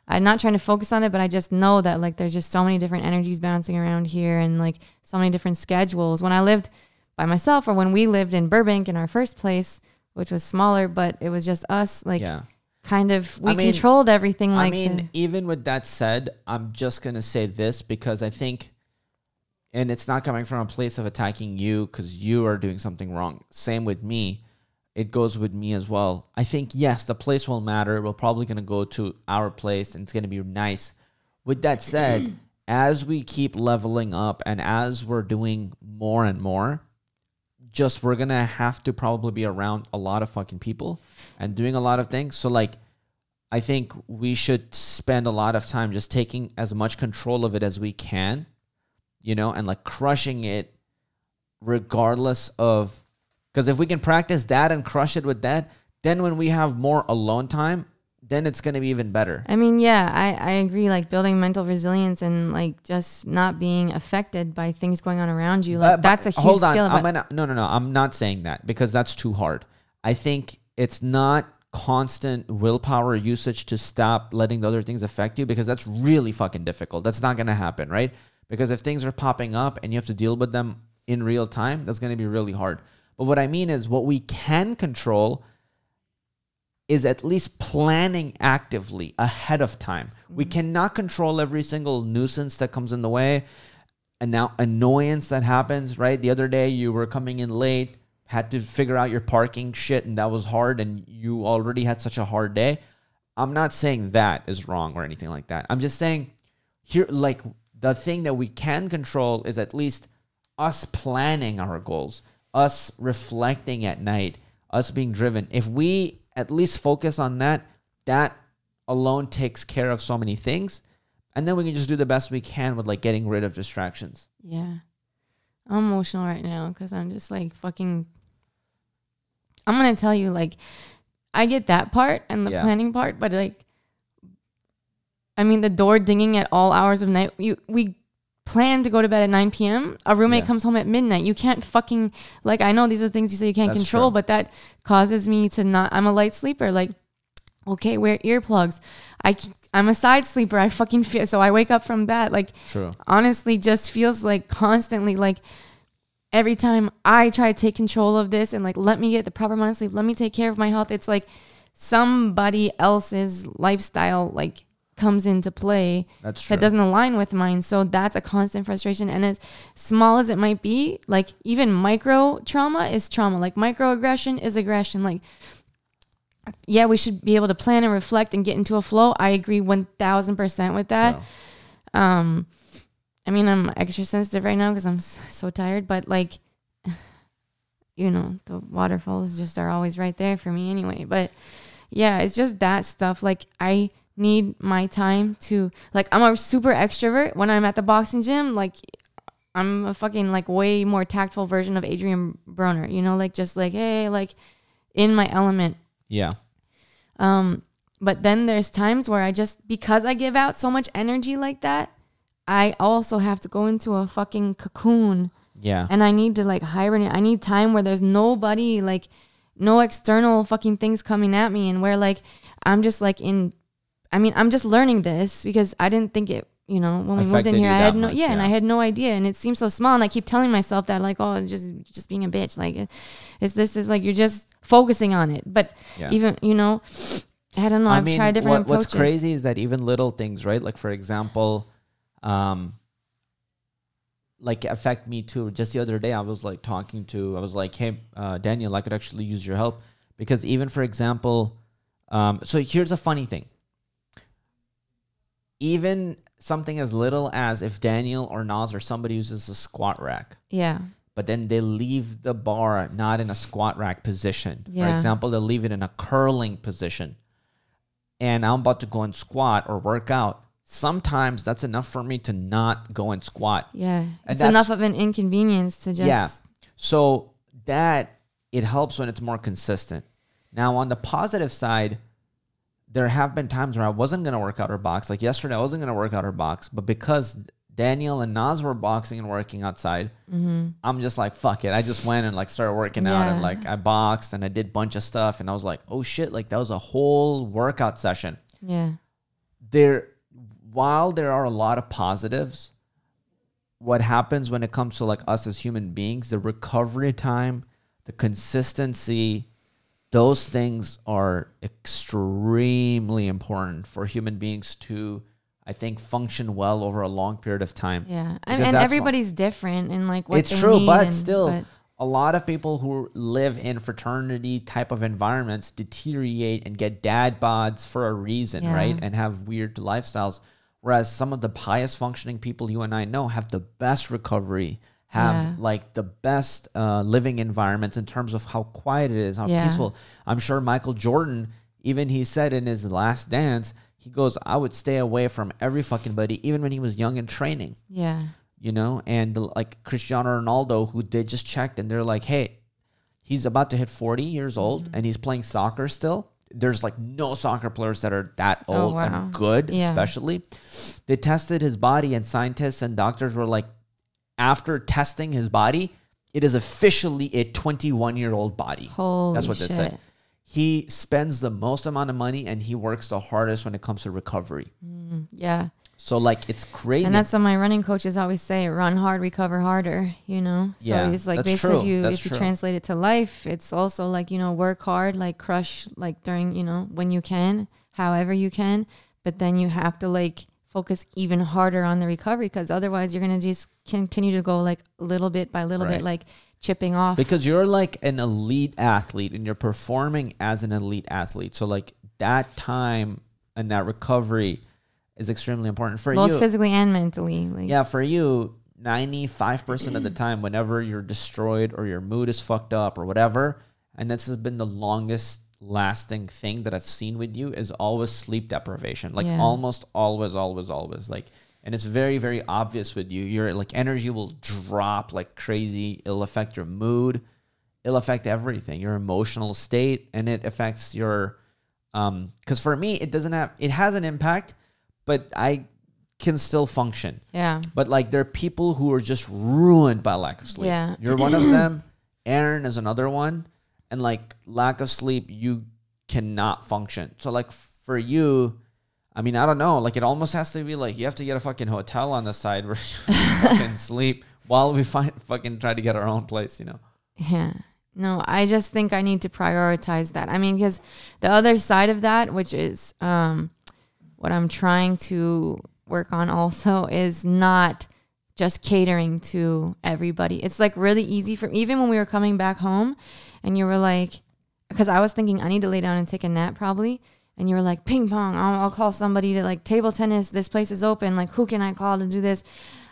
I'm not trying to focus on it, but I just know that like there's just so many different energies bouncing around here and like so many different schedules. When I lived by myself or when we lived in Burbank in our first place, which was smaller, but it was just us like yeah. kind of we I mean- controlled everything like I mean, the- even with that said, I'm just gonna say this because I think, and it's not coming from a place of attacking you because you are doing something wrong. Same with me. It goes with me as well. I think yes, the place will matter. We're probably gonna go to our place and it's gonna be nice. With that said, (clears throat) as we keep leveling up and as we're doing more and more, just we're gonna have to probably be around a lot of fucking people and doing a lot of things. So like I think we should spend a lot of time just taking as much control of it as we can, you know, and like crushing it regardless of because if we can practice that and crush it with that, then when we have more alone time, then it's going to be even better. I mean, yeah, I, I agree. Like building mental resilience and like just not being affected by things going on around you. Like that's a huge hold on. skill. I'm gonna, no, no, no. I'm not saying that because that's too hard. I think it's not constant willpower usage to stop letting the other things affect you because that's really fucking difficult. That's not gonna happen, right? Because if things are popping up and you have to deal with them in real time, that's gonna be really hard. But what I mean is, what we can control is at least planning actively ahead of time. We mm-hmm. cannot control every single nuisance that comes in the way and now annoyance that happens, right? The other day you were coming in late, had to figure out your parking shit, and that was hard, and you already had such a hard day. I'm not saying that is wrong or anything like that. I'm just saying here, like the thing that we can control is at least us planning our goals, us reflecting at night, us being driven. If we at least focus on that, that alone takes care of so many things. And then we can just do the best we can with like getting rid of distractions. yeah, I'm emotional right now because I'm just like fucking. I'm gonna tell you, like, I get that part and the Yeah. planning part, but like, I mean, the door dinging at all hours of night. You we plan to go to bed at 9 p.m. A roommate Yeah. comes home at midnight. You can't fucking like. I know these are things you say you can't That's control, true. but that causes me to not. I'm a light sleeper. Like, okay, wear earplugs. I I'm a side sleeper. I fucking feel so. I wake up from that like True. honestly just feels like constantly like every time I try to take control of this and like let me get the proper amount of sleep, let me take care of my health, it's like somebody else's lifestyle like comes into play That's true. that doesn't align with mine. So that's a constant frustration. And as small as it might be, like even micro trauma is trauma. Like microaggression is aggression. Like, yeah, we should be able to plan and reflect and get into a flow. I agree 1000% with that. Um, I mean, I'm extra sensitive right now because I'm so tired, but like, (sighs) you know, the waterfalls just are always right there for me anyway. But yeah, it's just that stuff. Like, I need my time to, like, I'm a super extrovert when I'm at the boxing gym. Like, I'm a fucking, like, way more tactful version of Adrian Broner, you know, like, just like, hey, like, in my element. yeah. Um, but then there's times where I just because I give out so much energy like that, I also have to go into a fucking cocoon Yeah. and I need to like hibernate. I need time where there's nobody like no external fucking things coming at me and where like I'm just like in I mean, I'm just learning this because I didn't think it you know, when we moved in here, I had no, much, yeah, and. I had no idea, and it seems so small, and I keep telling myself that, like, oh, just, just being a bitch, like, it's this is like you're just focusing on it, but Yeah. even you know, I don't know, I've tried different what- approaches. What's crazy is that even little things, right? Like for example, um, like affect me too. Just the other day, I was like talking to, I was like, "Hey, uh, Daniel, I could actually use your help because even for example, um, so here's a funny thing. Even something as little as if Daniel or Nas or somebody uses a squat rack, Yeah, but then they leave the bar not in a squat rack position. Yeah. For example, they leave it in a curling position. And I'm about to go and squat or work out. Sometimes that's enough for me to not go and squat. yeah, And it's enough of an inconvenience to just Yeah. So that it helps when it's more consistent. Now on the positive side, there have been times where I wasn't gonna work out or box. Like yesterday, I wasn't gonna work out or box, but because Daniel and Nas were boxing and working outside, mm-hmm. I'm just like fuck it. I just went and like started working out and like I boxed and I did bunch of stuff and I was like, oh shit, like that was a whole workout session. yeah, There, while there are a lot of positives, what happens when it comes to like us as human beings, the recovery time, the consistency, those things are extremely important for human beings to, I think, function well over a long period of time. yeah, and, and everybody's different and like what it's true, but and- still, but- a lot of people who live in fraternity type of environments deteriorate and get dad bods for a reason, Yeah. right? And have weird lifestyles. Whereas some of the highest functioning people you and I know have the best recovery, have Yeah. like the best uh, living environments in terms of how quiet it is, how Yeah. peaceful. I'm sure Michael Jordan, even he said in his last dance, he goes, I would stay away from every fucking buddy, even when he was young and training yeah, you know, and the, like Cristiano Ronaldo, who they just checked and they're like, hey, he's about to hit 40 years old Mm-hmm. and he's playing soccer still. There's like no soccer players that are that Oh, old wow. and good, Yeah. especially. They tested his body, and scientists and doctors were like, after testing his body, it is officially a 21 year old body. holy That's what they shit. said. He spends the most amount of money and he works the hardest when it comes to recovery. Mm, yeah, So, like, it's crazy. and that's what my running coaches always say: run hard, recover harder. You know, so Yeah, it's like basically if true. you That's if you true. translate it to life, it's also like you know work hard, like crush, like during you know when you can, however you can, but then you have to like focus even harder on the recovery because otherwise you're gonna just continue to go like little bit by little Right. bit, like chipping off. because you're like an elite athlete and you're performing as an elite athlete so like that time and that recovery is extremely important for you. both physically and mentally. Like, yeah for you 95% of the time whenever you're destroyed or your mood is fucked up or whatever and this has been the longest lasting thing that i've seen with you is always sleep deprivation. Like Yeah. almost always always always. Like and it's very very obvious with you. Your like energy will drop like crazy. It'll affect your mood. It'll affect everything your emotional state and it affects your um because for me it doesn't have it has an impact but i can still function. Yeah, but like there are people who are just ruined by lack of sleep. Yeah. you're one of them. (clears throat) Aaron is another one and like lack of sleep you cannot function so like for you I mean, I don't know. Like, it almost has to be like you have to get a fucking hotel on the side where (laughs) you fucking (laughs) sleep while we find fucking try to get our own place. You know? Yeah. No, I just think I need to prioritize that. I mean, because the other side of that, which is um, what I'm trying to work on also is not just catering to everybody. It's like really easy for even when we were coming back home and you were like, because I was thinking I need to lay down and take a nap probably. And you were like, ping pong, I'll, I'll call somebody to like table tennis. This place is open. Like, who can I call to do this?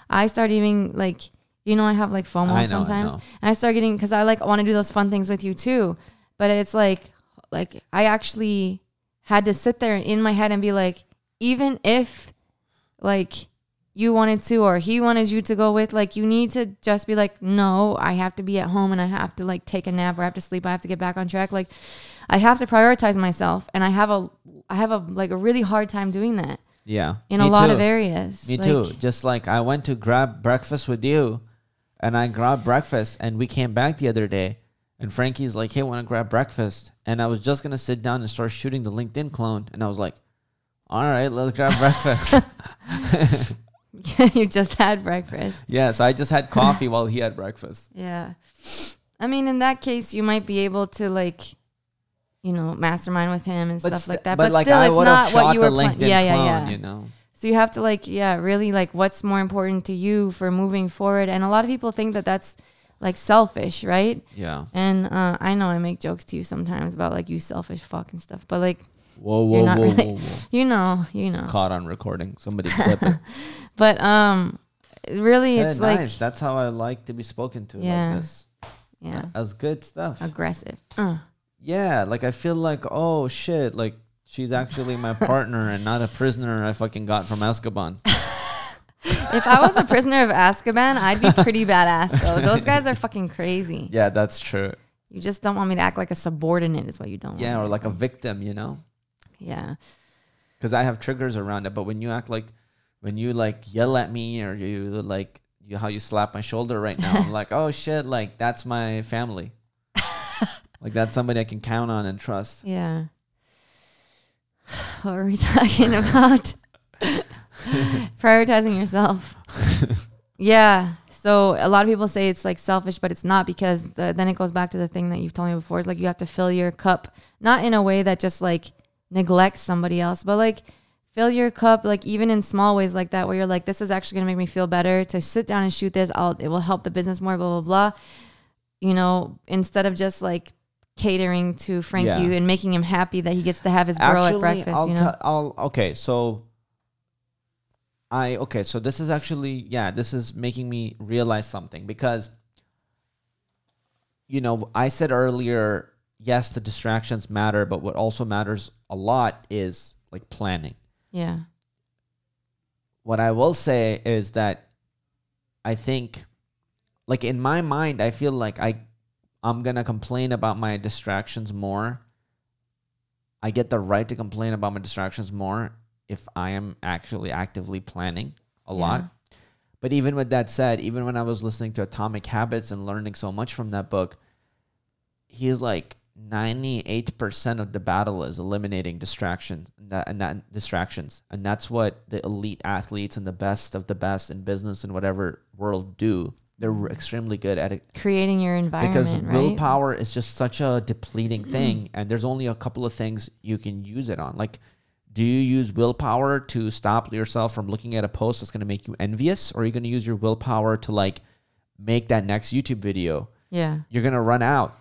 I start even like, you know, I have like FOMO I know, I sometimes. know. And I start getting, because I like I want to do those fun things with you too. But it's like, like I actually had to sit there in my head and be like, even if like you wanted to or he wanted you to go with like you need to just be like no i have to be at home and i have to like take a nap or i have to sleep i have to get back on track like i have to prioritize myself and i have a i have a like a really hard time doing that Yeah. in Me a lot too. of areas Me Like, too. Just like I went to grab breakfast with you and I grabbed breakfast and we came back the other day and Frankie's like, Hey, wanna grab breakfast? And I was just gonna sit down and start shooting the LinkedIn clone and I was like, All right, let's grab breakfast. (laughs) (laughs) you just had breakfast yes, I just had coffee while he had breakfast. (laughs) yeah i mean in that case you might be able to like you know mastermind with him and But stuff st- like that but, but, like still I it's would not have what shot you were pla- LinkedIn yeah yeah clone, yeah you know. So you have to like, yeah, really like what's more important to you for moving forward. And a lot of people think that that's like selfish, right? Yeah. And uh, I know I make jokes to you sometimes about like you selfish fuck and stuff, but like Whoa, whoa, whoa, really- whoa, whoa. you know, you know. Caught on recording. Somebody clip it. (laughs) But um, really, Yeah, it's nice. like That's how I like to be spoken to Yeah. like this. yeah, That's good stuff. aggressive. Uh. Yeah, like I feel like, oh shit, like she's actually my (laughs) partner and not a prisoner I fucking got from Azkaban. (laughs) If I was a prisoner of Azkaban, I'd be pretty badass though. Those guys are fucking crazy. Yeah, that's true. You just don't want me to act like a subordinate, is what you don't. Yeah, want Yeah, or like a victim, you know? Yeah. Because I have triggers around it. But when you act like, when you like yell at me or you like, you, how you slap my shoulder right now, I'm (laughs) like, oh shit, like that's my family. (laughs) like that's somebody I can count on and trust. Yeah. What were we talking about? (laughs) Prioritizing yourself. yeah. So a lot of people say it's like selfish, but it's not because the, then it goes back to the thing that you've told me before. It's like you have to fill your cup, not in a way that just like neglects somebody else, but like fill your cup, like even in small ways like that, where you're like, this is actually gonna make me feel better to sit down and shoot this. I'll it will help the business more. Blah blah blah. You know, instead of just like catering to Frankie Yeah. and making him happy that he gets to have his girl at breakfast. I'll you know, tell- I'll okay. So I okay. So this is actually yeah. This is making me realize something because you know I said earlier. Yes, the distractions matter, but what also matters a lot is like planning. yeah, What I will say is that I think, like in my mind, I feel like I I'm gonna complain about my distractions more. I get the right to complain about my distractions more if I am actually actively planning a lot. But even with that said, even when I was listening to Atomic Habits and learning so much from that book, he's like 98% of the battle is eliminating distractions and that, and that distractions. And that's what the elite athletes and the best of the best in business and whatever world do. They're mm-hmm. extremely good at it. Creating your environment, because right? willpower is just such a depleting mm-hmm. thing and there's only a couple of things you can use it on. Like do you use willpower to stop yourself from looking at a post that's going to make you envious? Or are you going to use your willpower to like make that next youtube video? Yeah, you're going to run out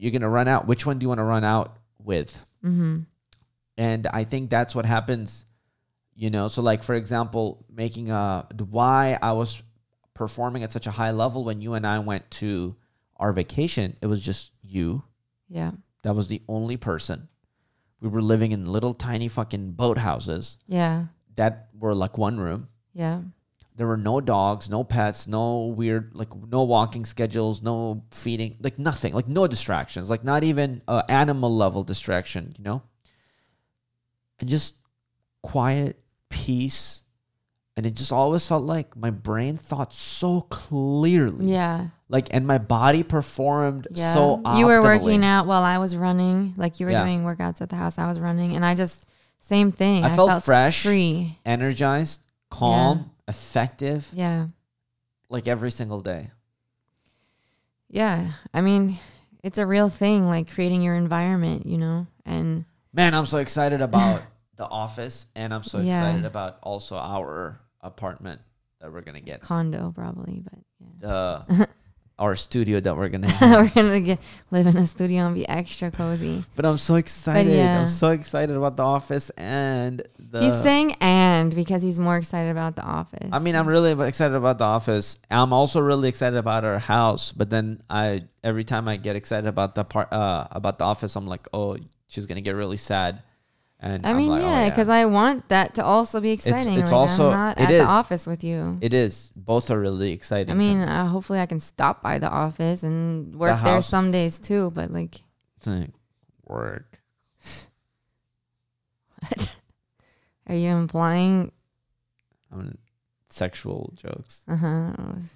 you're going to run out. Which one do you want to run out with? Mm-hmm. and i think that's what happens you know? So like for example making a why i was performing at such a high level when you and i went to our vacation it was just you. Yeah, that was the only person. We were living in little tiny fucking boat houses yeah, that were like one room. Yeah, there were no dogs no pets no weird like no walking schedules no feeding like nothing like no distractions like not even a animal level distraction you know and just quiet peace and it just always felt like my brain thought so clearly yeah, like and my body performed yeah. so you were working out while I was running, like you were Yeah. doing workouts at the house. I was running, and I just same thing. I I, felt felt, fresh. free. energized calm effective Yeah, like every single day yeah. I mean, it's a real thing, like creating your environment, you know, and Man, I'm so excited about (laughs) the office, and I'm so Yeah. excited about also our apartment that we're gonna get. Condo probably, but yeah. Uh, (laughs) our studio that we're gonna (laughs) have. We're gonna get live in a studio and be extra cozy. But I'm so excited. yeah. I'm so excited about the office and the. he's saying and because he's more excited about the office. I mean, I'm really excited about the office. I'm also really excited about our house. But then I, every time I get excited about the part, uh, about the office, I'm like, oh, she's gonna get really sad. And I I'm mean, like, oh, yeah, because I want that to also be exciting. it's like, also- I'm not it at is. the office with you. it is. Both are really exciting. I mean, me. uh, hopefully I can stop by the office and work there some days too. But like, It's like, work. (laughs) What? Are you implying? I mean, sexual jokes. Uh huh. I was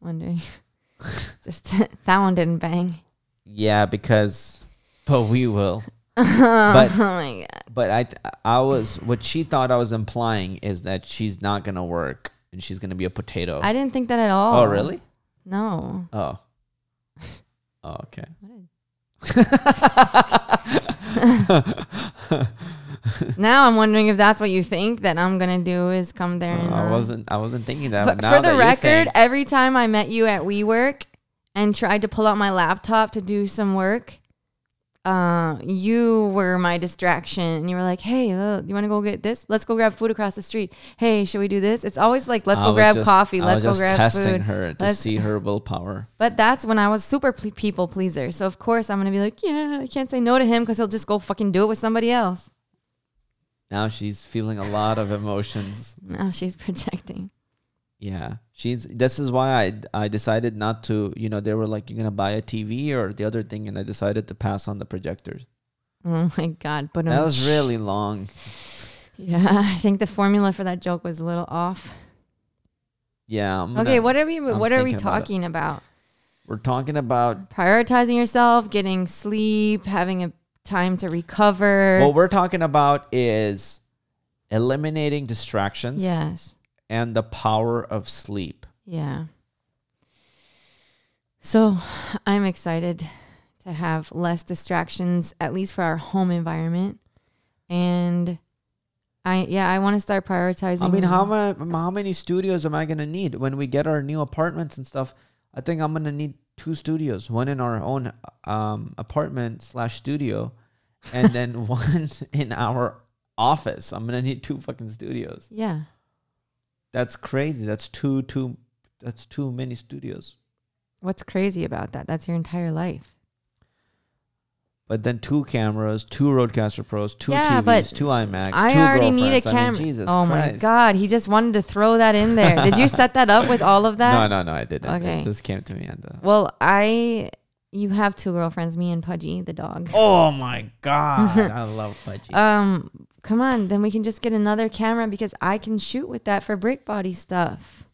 wondering. (laughs) Just (laughs) that one didn't bang. Yeah, because, but we will. (laughs) oh my god. But I, I was what she thought I was implying is that she's not gonna work and she's gonna be a potato. I didn't think that at all. oh, really? No. Oh. (laughs) Oh, okay. (laughs) Now I'm wondering if that's what you think that I'm gonna do is come there and. I uh, wasn't. I wasn't thinking that. But But now for the that record, every time I met you at WeWork and tried to pull out my laptop to do some work, uh, you were my distraction. And you were like, "Hey, uh, you want to go get this? Let's go grab food across the street. Hey, should we do this?" It's always like, "Let's I go grab just- coffee. Let's go grab testing food." her to Let's- see her willpower. But that's when I was super ple- people pleaser. So of course I'm gonna be like, "Yeah, I can't say no to him because he'll just go fucking do it with somebody else." Now she's feeling a lot of emotions. Now she's (laughs) projecting. Yeah, she's. This is why I I decided not to. You know, they were like, "You're gonna buy a TV or the other thing," and I decided to pass on the projectors. (laughs) Oh my god! But That was really long. yeah. (laughs) I think the formula for that joke was a little off. Yeah. I'm Okay, gonna- what are we I'm what are we thinking about talking about? We're talking about. Prioritizing yourself, getting sleep, having a time to recover. What we're talking about is eliminating distractions yes. And the power of sleep. Yeah. So, I'm excited to have less distractions at least for our home environment. And I yeah, I want to start prioritizing I mean, how ma- how many studios am I gonna need when we get our new apartments and stuff? I think I'm gonna need two studios, one in our own um, apartment slash studio, and then (laughs) one in our office. I'm gonna need two fucking studios. Yeah. That's crazy. That's two two. That's too many studios. What's crazy about that? That's your entire life. But then two cameras, two RodeCaster Pros, two Yeah, TVs, two iMacs. I two already need a girlfriends. I mean, camera. Jesus oh my god, he just wanted to throw that in there. Did you set that up with all of that? No, no, no, I didn't. Okay. It just came to me and. Uh, Well, I you have two girlfriends, me and Pudgy, the dog. oh my god, I love Pudgy. Um, come on, then we can just get another camera because I can shoot with that for brick body stuff.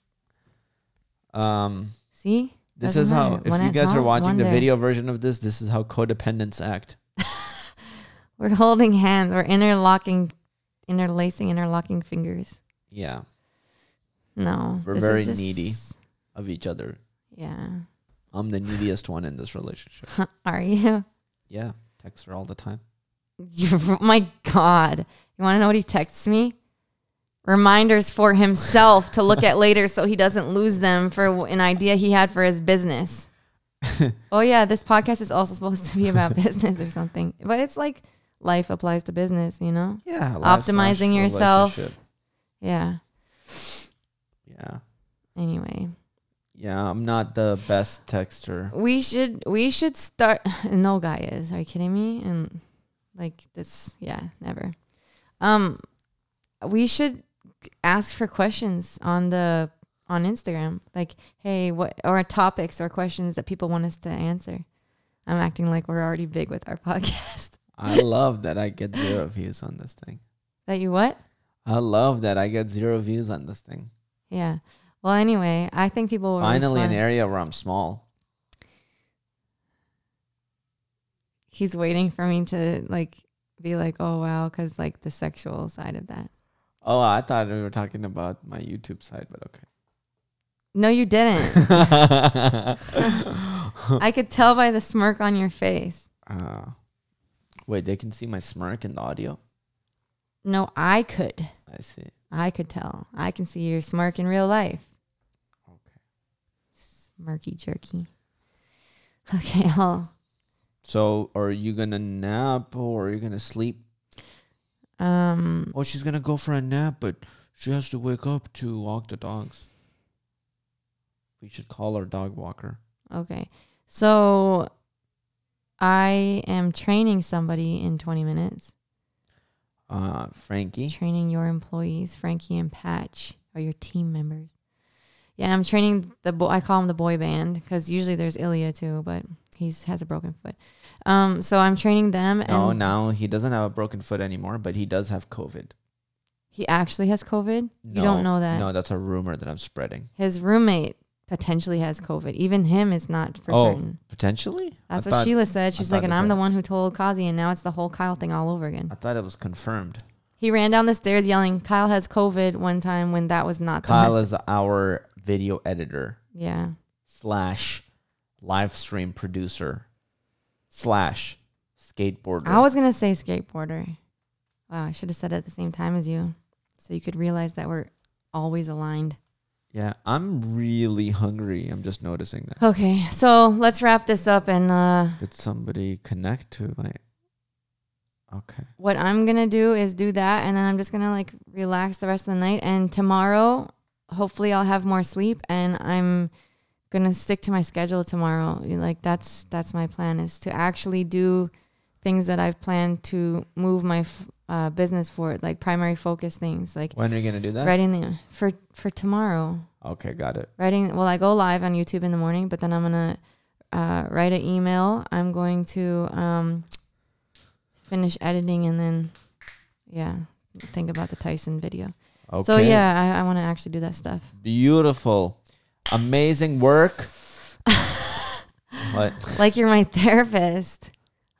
Um, See? this Doesn't is how. If One you guys are watching the there. video version of this, this is how codependents act. (laughs) We're holding hands. We're interlocking, interlacing, interlocking fingers. Yeah, No, We're very just- needy. of each other. Yeah. I'm the neediest one in this relationship. (laughs) Are you? Yeah, text her all the time. (laughs) My God. You want to know what he texts me? Reminders for himself to look at later so he doesn't lose them for an idea he had for his business. (laughs) oh, yeah. This podcast is also supposed to be about (laughs) business or something. But it's like life applies to business, you know? Yeah, Optimizing yourself. Yeah. Yeah, Anyway, yeah. I'm not the best texter. we should we should start. No guy is. Are you kidding me? And like this, yeah, never. Um, we should ask for questions on the on Instagram. Like, hey, what or topics or questions that people want us to answer. I'm acting like we're already big with our (laughs) podcast. I love that I get zero views on this thing. that you what? I love that I get zero views on this thing. Yeah. Well, anyway, I think people will Finally, an area where I'm small. He's waiting for me to like be like, oh wow, because like the sexual side of that. Oh, I thought we were talking about my YouTube side, but okay. No, you didn't. (laughs) I could tell by the smirk on your face. uh, wait, they can see my smirk in the audio. No, I could. I see. I could tell. I can see your smirk in real life. Okay. Smirky jerky. Okay, I'll So, are you gonna nap or are you gonna sleep? um Oh, she's gonna go for a nap, but she has to wake up to walk the dogs. We should call her dog walker. okay. So I am training somebody in 20 minutes. Uh, Frankie. Training your employees, Frankie and Patch, are your team members. Yeah, I'm training the boy. I call him the boy band because usually there's Ilya too, but he's has a broken foot. Um, so I'm training them, and No, now he doesn't have a broken foot anymore, but he does have COVID. he actually has COVID. No, you don't know that. No, that's a rumor that I'm spreading. His roommate potentially has COVID. Even him is not for Oh, certain. Potentially? I That's what thought- Sheila said. She's like, and I'm the one who told Qazi, and now it's the whole Kyle thing all over again. I thought it was confirmed. He ran down the stairs yelling, "Kyle has COVID!" One time when that was not Kyle is our video editor Yeah, slash live stream producer slash skateboarder. I was gonna say skateboarder. Wow, I should have said it at the same time as you, so you could realize that we're always aligned. yeah, I'm really hungry. I'm just noticing that. Okay, so let's wrap this up and uh, Did somebody connect to my? Okay. what I'm gonna do is do that, and then I'm just gonna like relax the rest of the night. And tomorrow, hopefully, I'll have more sleep, and I'm gonna stick to my schedule tomorrow. Like that's that's my plan is to actually do things that I've planned to move my f- uh, business forward, like primary focus things, like When are you gonna do that? writing the for for tomorrow. Okay, got it. Writing. Well, I go live on YouTube in the morning, but then I'm gonna uh, write an email. I'm going to um, finish editing and then, yeah, think about the Tyson video. Okay. So yeah, I, I want to actually do that stuff. Beautiful, amazing work. what? (laughs) Like you're my therapist.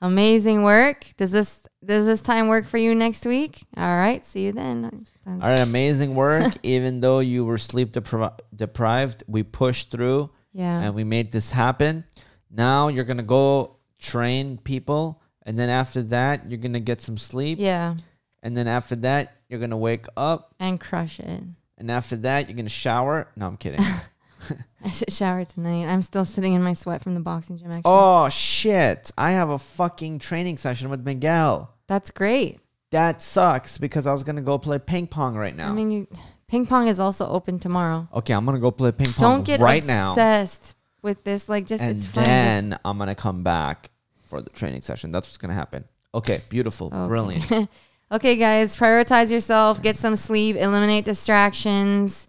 Amazing work. Does this does this time work for you next week? All right. See you then. All right, amazing work. (laughs) Even though you were sleep depri- deprived, we pushed through Yeah. and we made this happen. Now you're gonna go train people, and then after that, you're gonna get some sleep, yeah. and then after that, you're gonna wake up, And crush it. and after that, you're gonna shower. No, I'm kidding. (laughs) (laughs) I should shower tonight. I'm still sitting in my sweat from the boxing gym. Actually. oh shit! I have a fucking training session with Miguel. That's great. That sucks because I was gonna go play ping pong right now. I mean, you, ping pong is also open tomorrow. okay, I'm gonna go play ping pong Don't get right now. obsessed with this. Like, just and it's fun. then I'm gonna come back for the training session. That's what's gonna happen. Okay, beautiful, okay. brilliant. (laughs) okay, guys, prioritize yourself. Get some sleep. Eliminate distractions.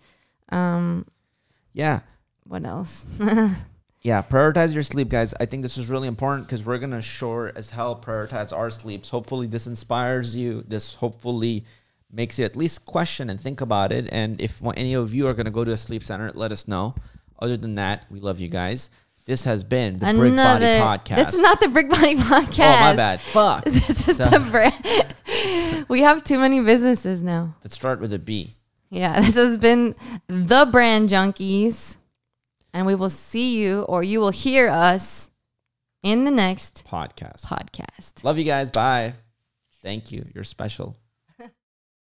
Um, Yeah, what else? (laughs) yeah. Prioritize your sleep, guys. I think this is really important because we're gonna sure as hell prioritize our sleeps. Hopefully, this inspires you. This hopefully makes you at least question and think about it. And if any of you are gonna go to a sleep center, let us know. Other than that, we love you guys. This has been the Brick Body Podcast. This is not the Brick Body Podcast. (laughs) Oh my bad. Fuck. (laughs) This is So- the brand. we have too many businesses now. Let's start with a B. Yeah, (laughs) this has been the Brand Junkies. And we will see you or you will hear us in the next Podcast. podcast. Love you guys. Bye. Thank you. You're special.